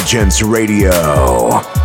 Divulgence Radio.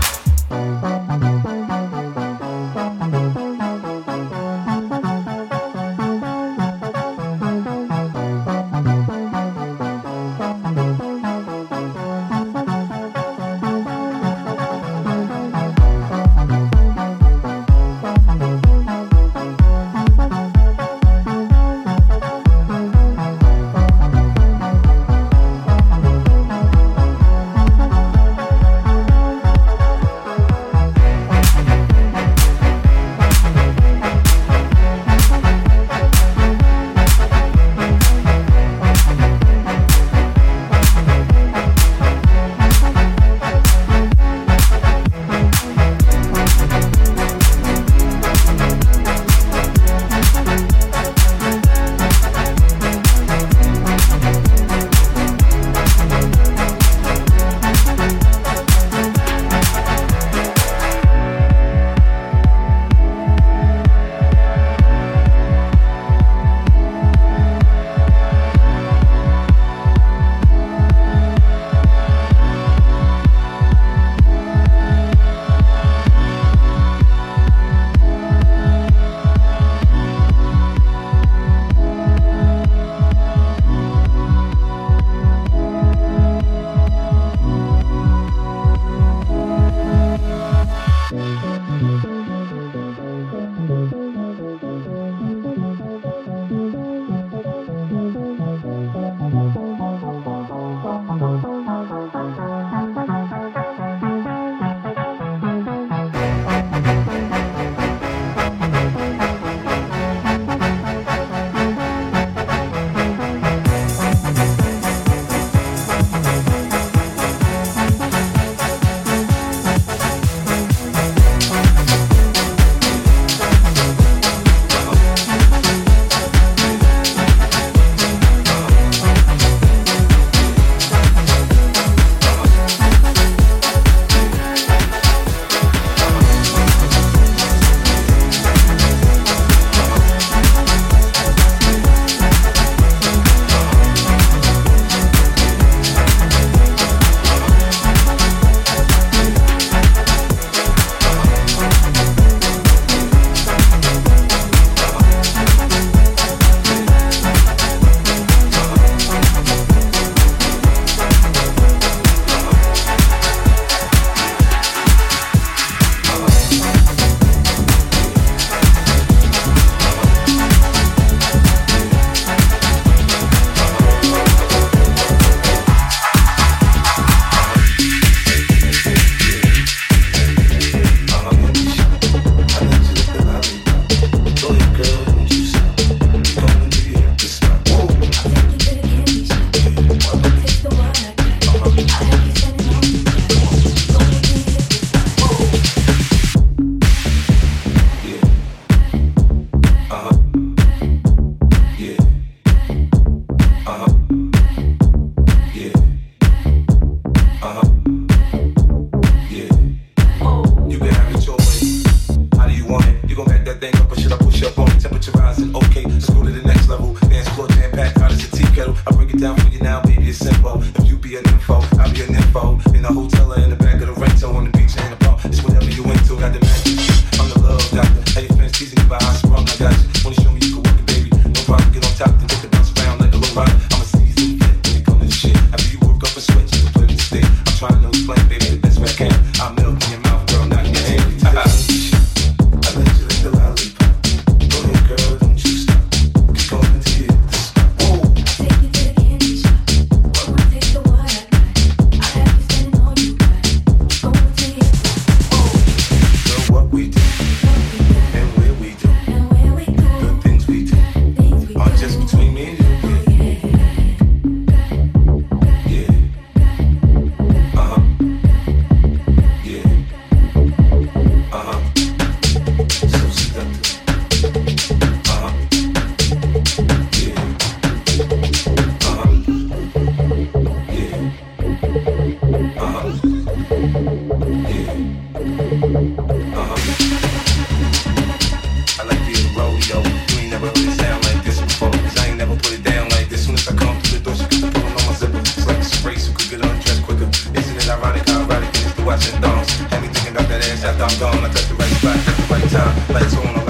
after I'm gone, I touch the right spot at the right time. Lights on,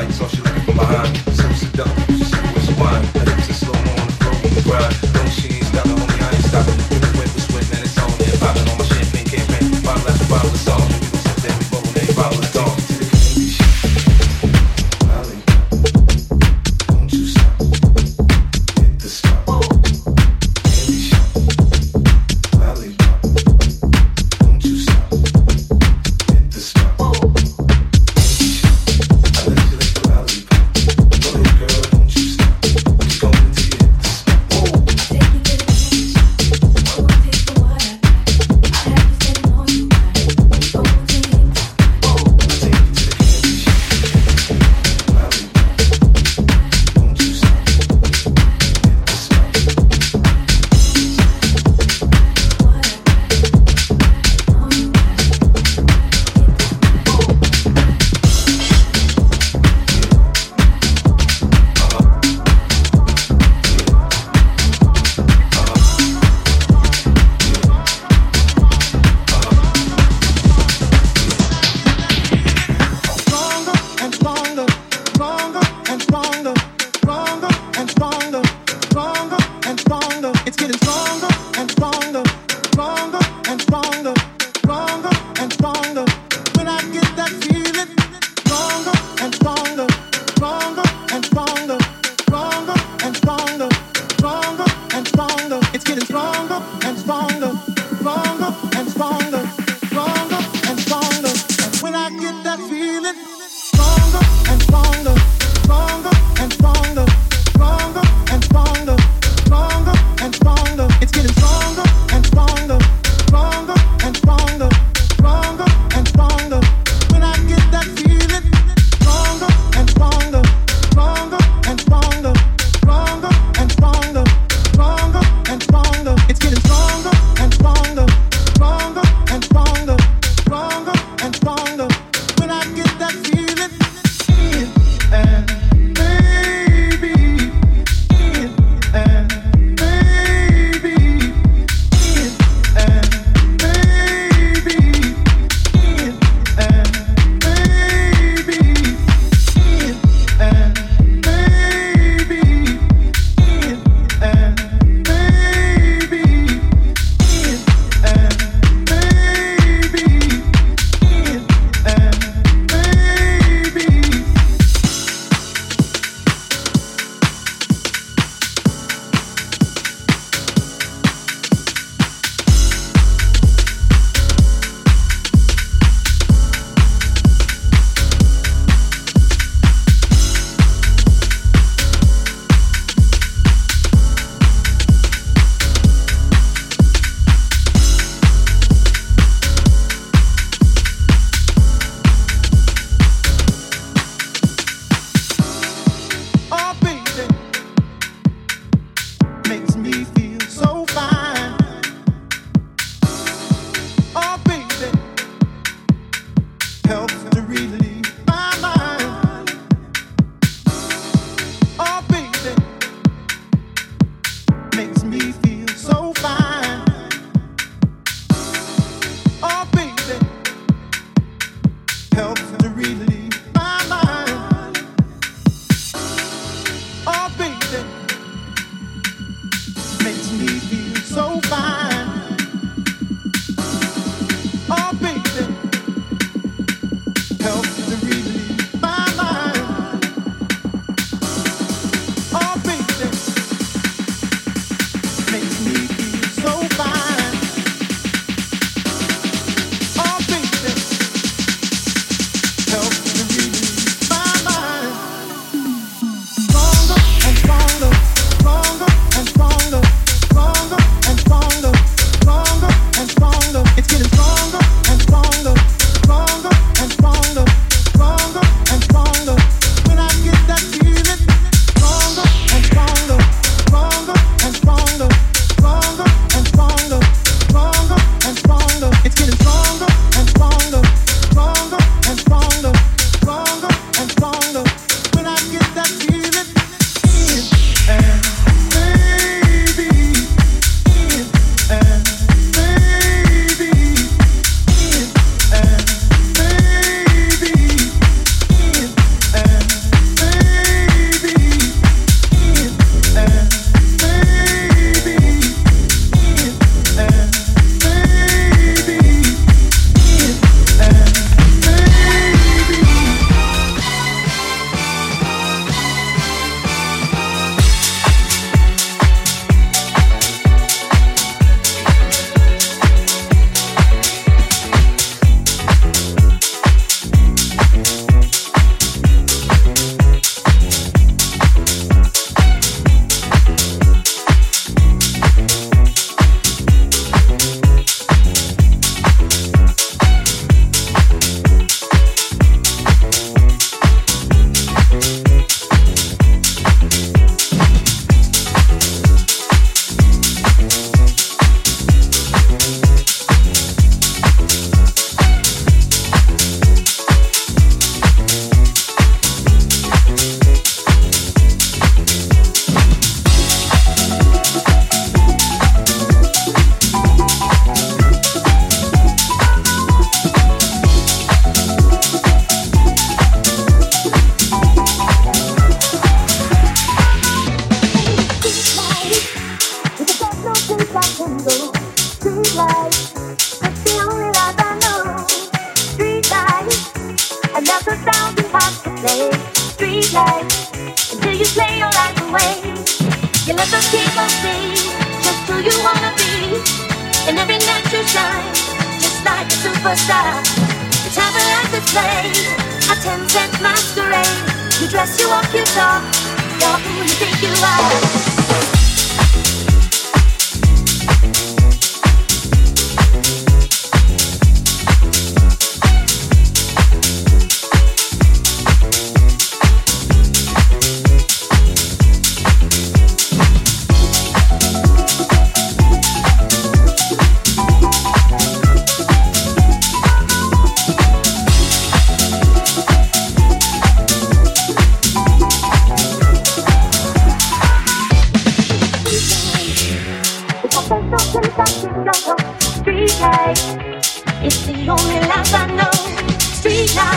You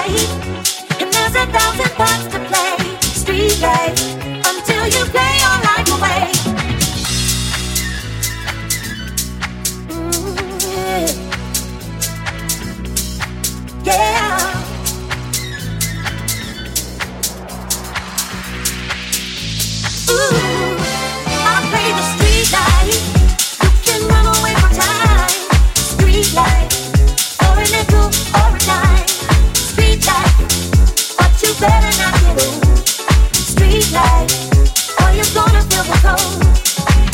and there's a thousand parts to play.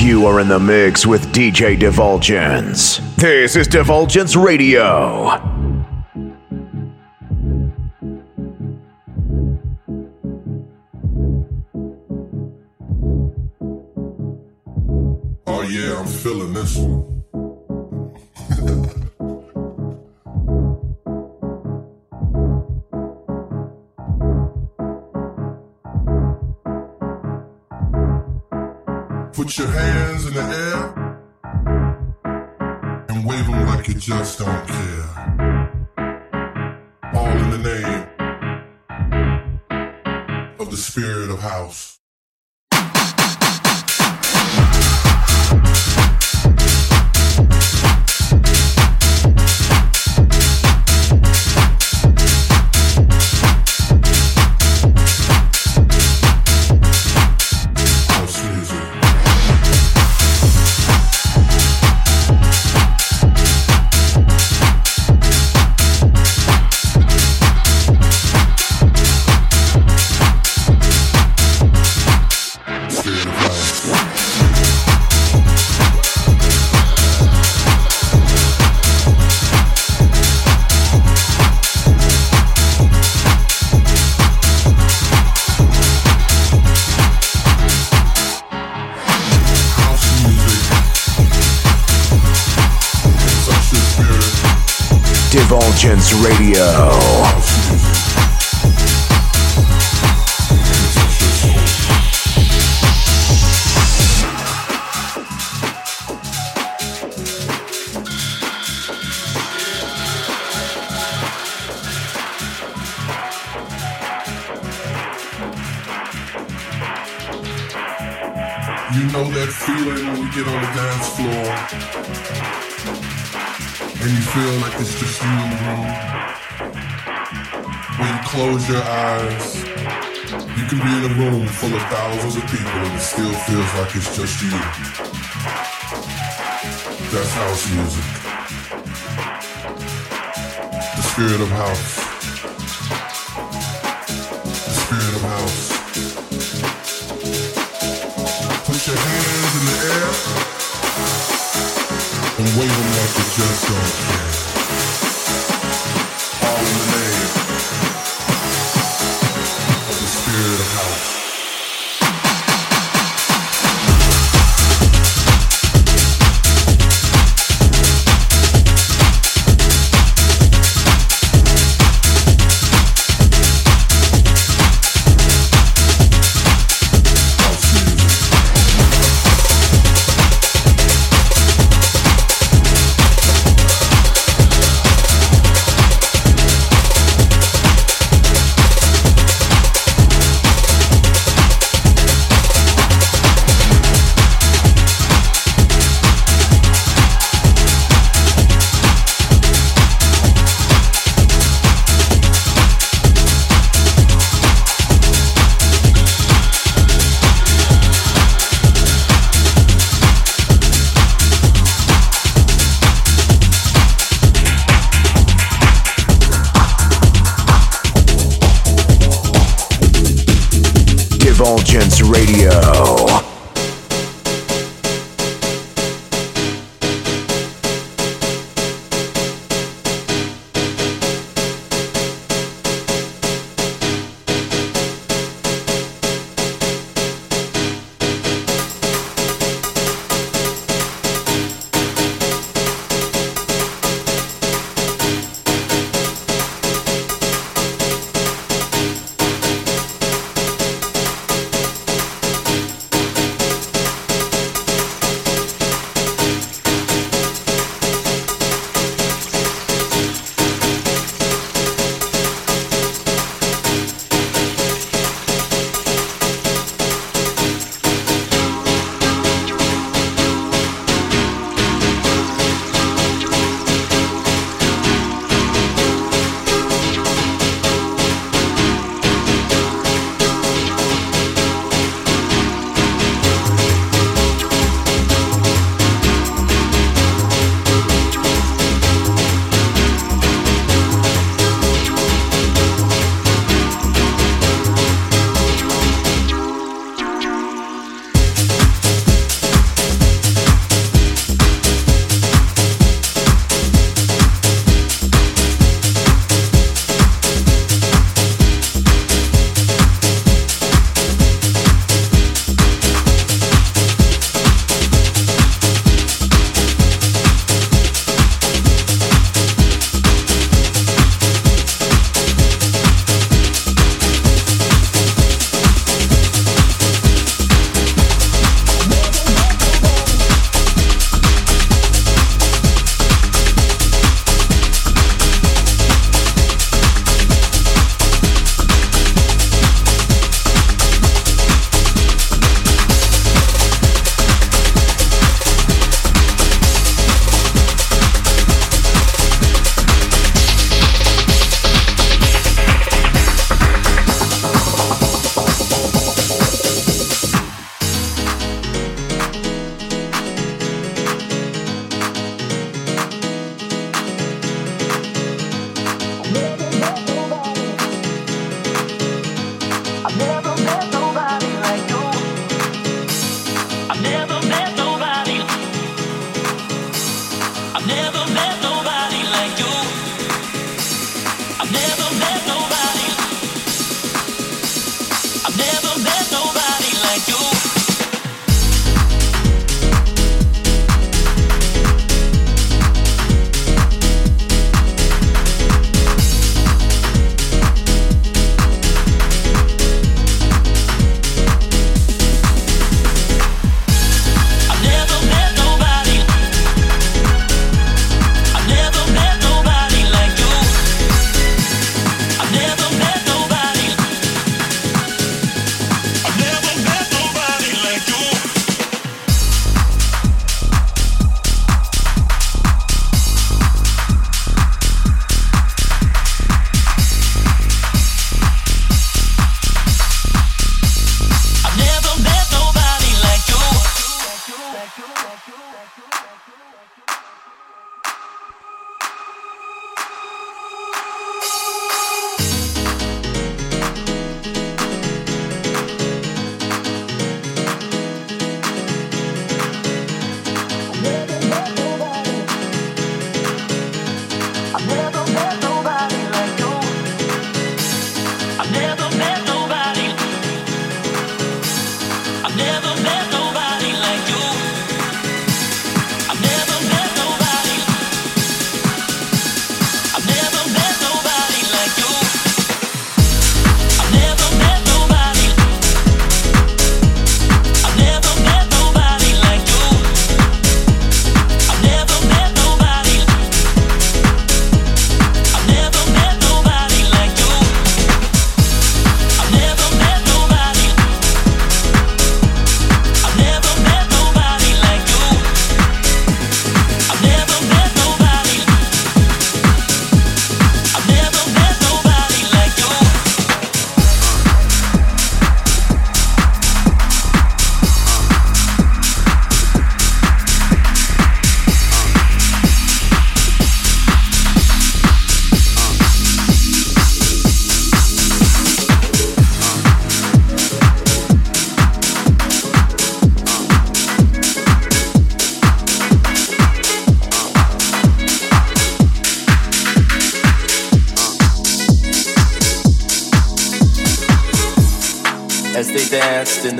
in the mix with DJ Divulgence. This is Divulgence Radio. Oh, yeah, I'm feeling this one. Put your hands in the air and wave them like you just don't You know that feeling when we get on the dance floor and you feel like it's just you in the room. When you close your eyes You can be in a room full of thousands of people and it still feels like it's just you. That's house music. The spirit of house. The spirit of house. Just don't care.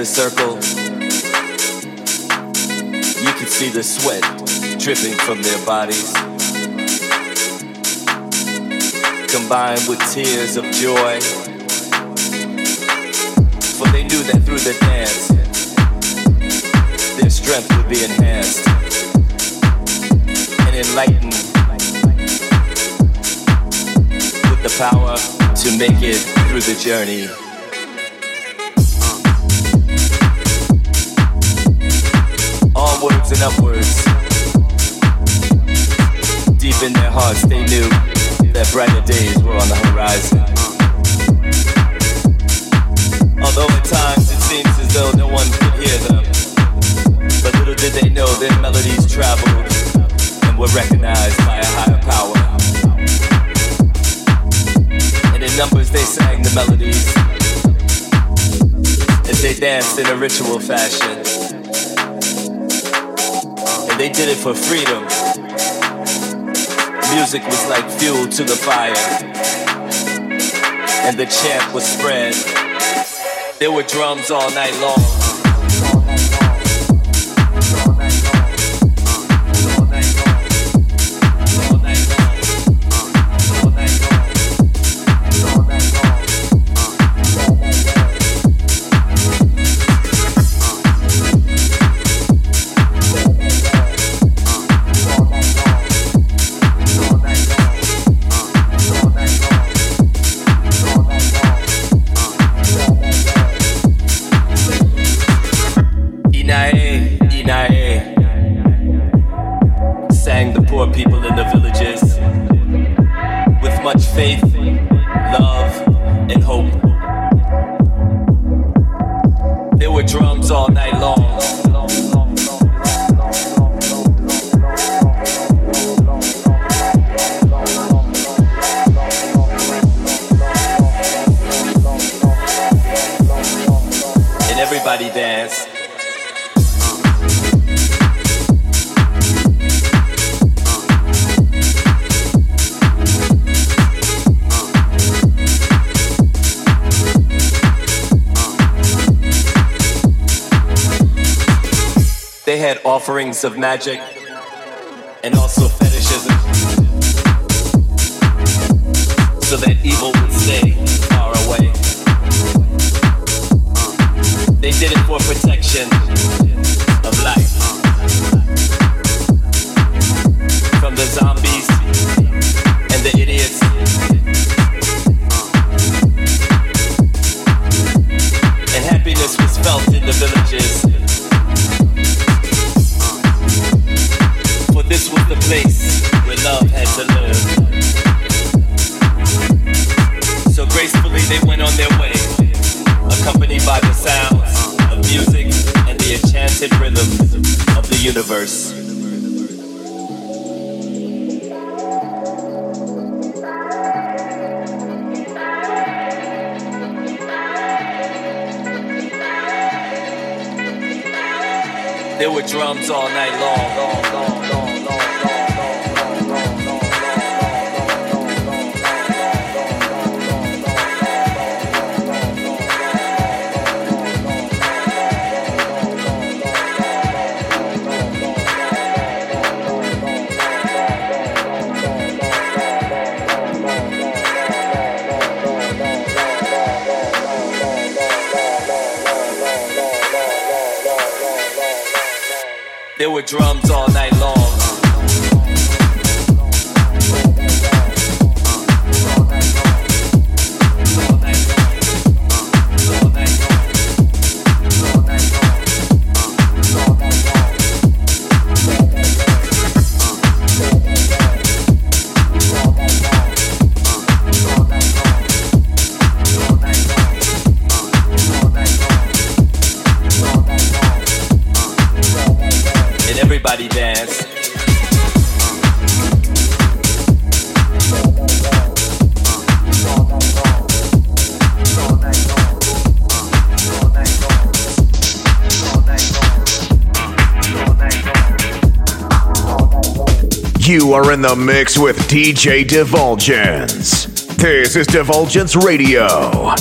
The circle, you could see the sweat dripping from their bodies, combined with tears of joy. For they knew that through the dance, their strength would be enhanced and enlightened with the power to make it through the journey. Onwards and upwards. Deep in their hearts, they knew that brighter days were on the horizon. Although at times it seems as though no one could hear them, but little did they know their melodies traveled and were recognized by a higher power. And in numbers they sang the melodies as they danced in a ritual fashion. They did it for freedom. Music was like fuel to the fire. And the chant was spread. There were drums all night long. They had offerings of magic and also fetishism. So that evil would stay far away. They did it for protection drums all night long. Drums all You are in the mix with DJ Divulgence. This is Divulgence Radio.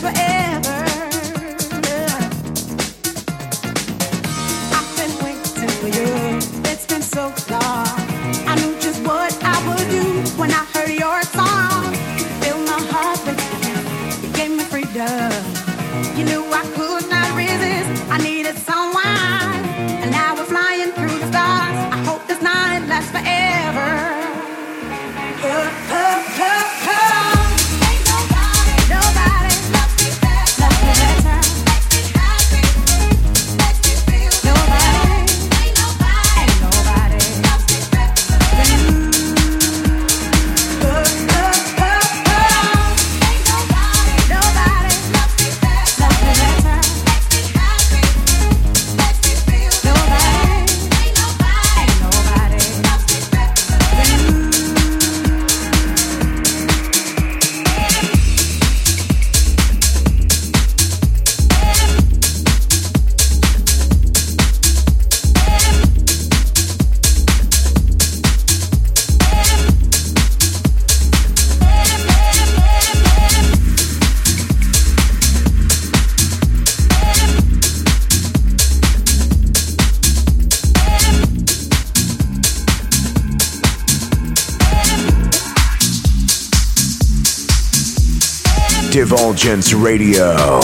forever. Divulgence Radio.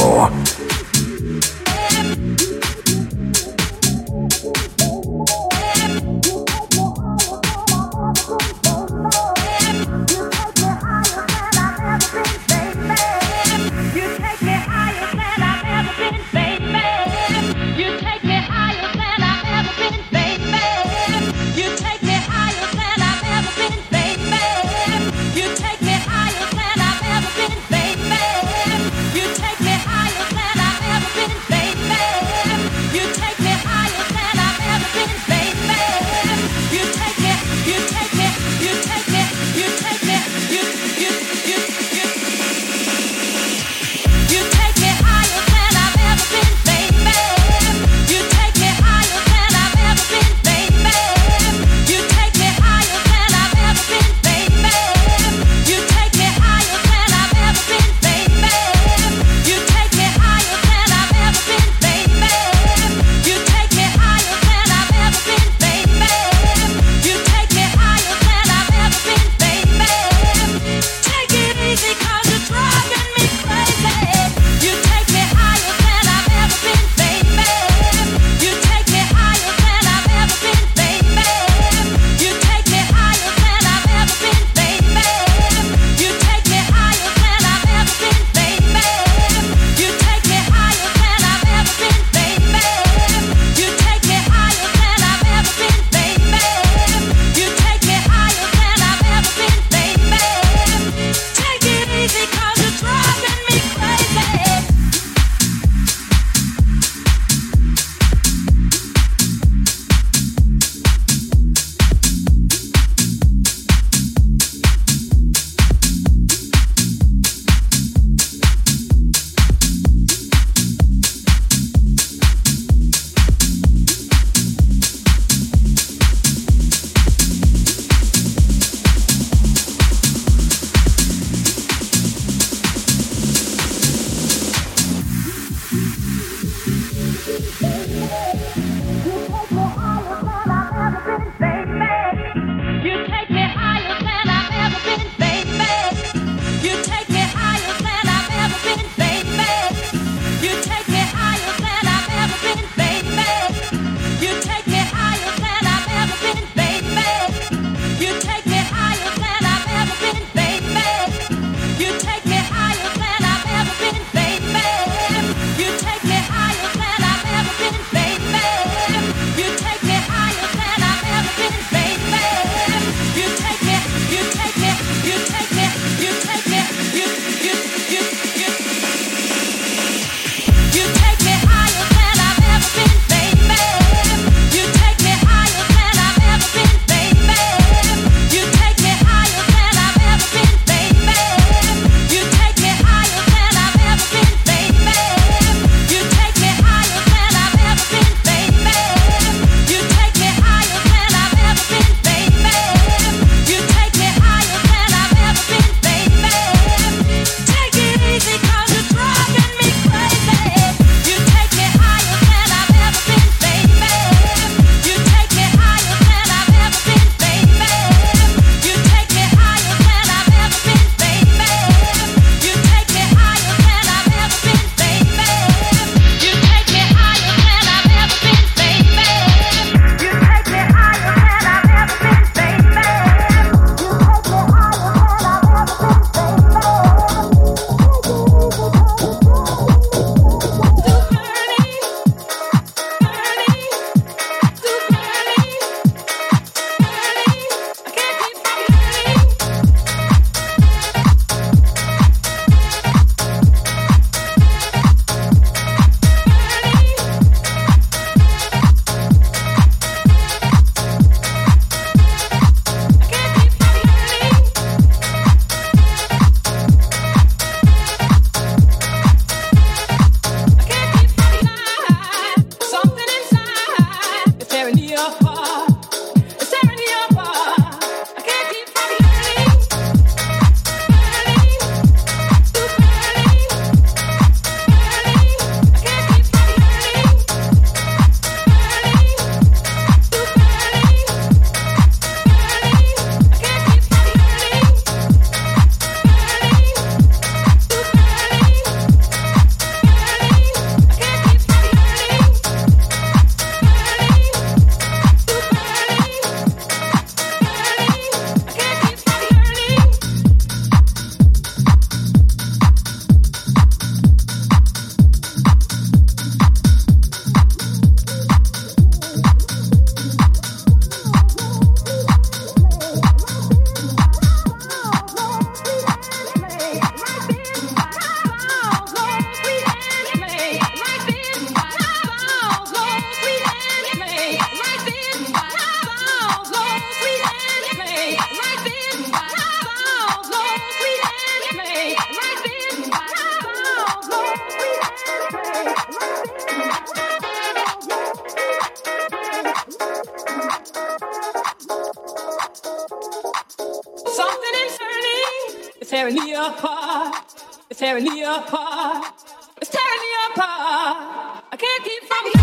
apart. It's tearing me apart. I can't keep from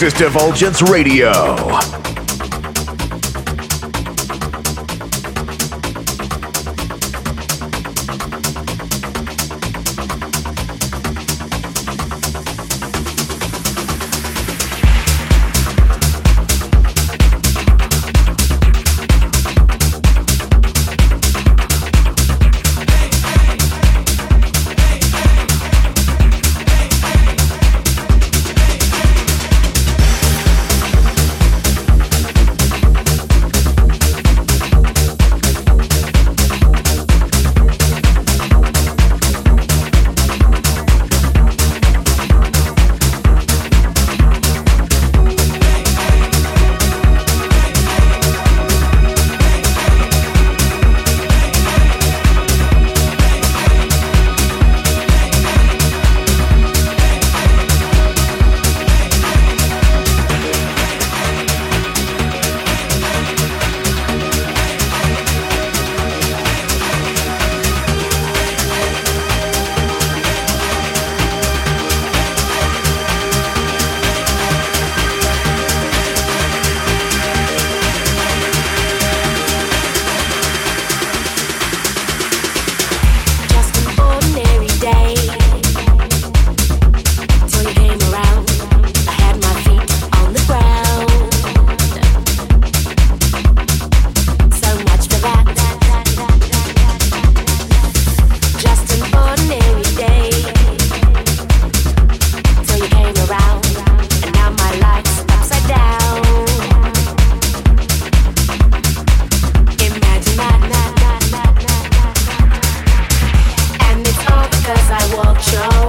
Genesis Divulgence Radio. walk your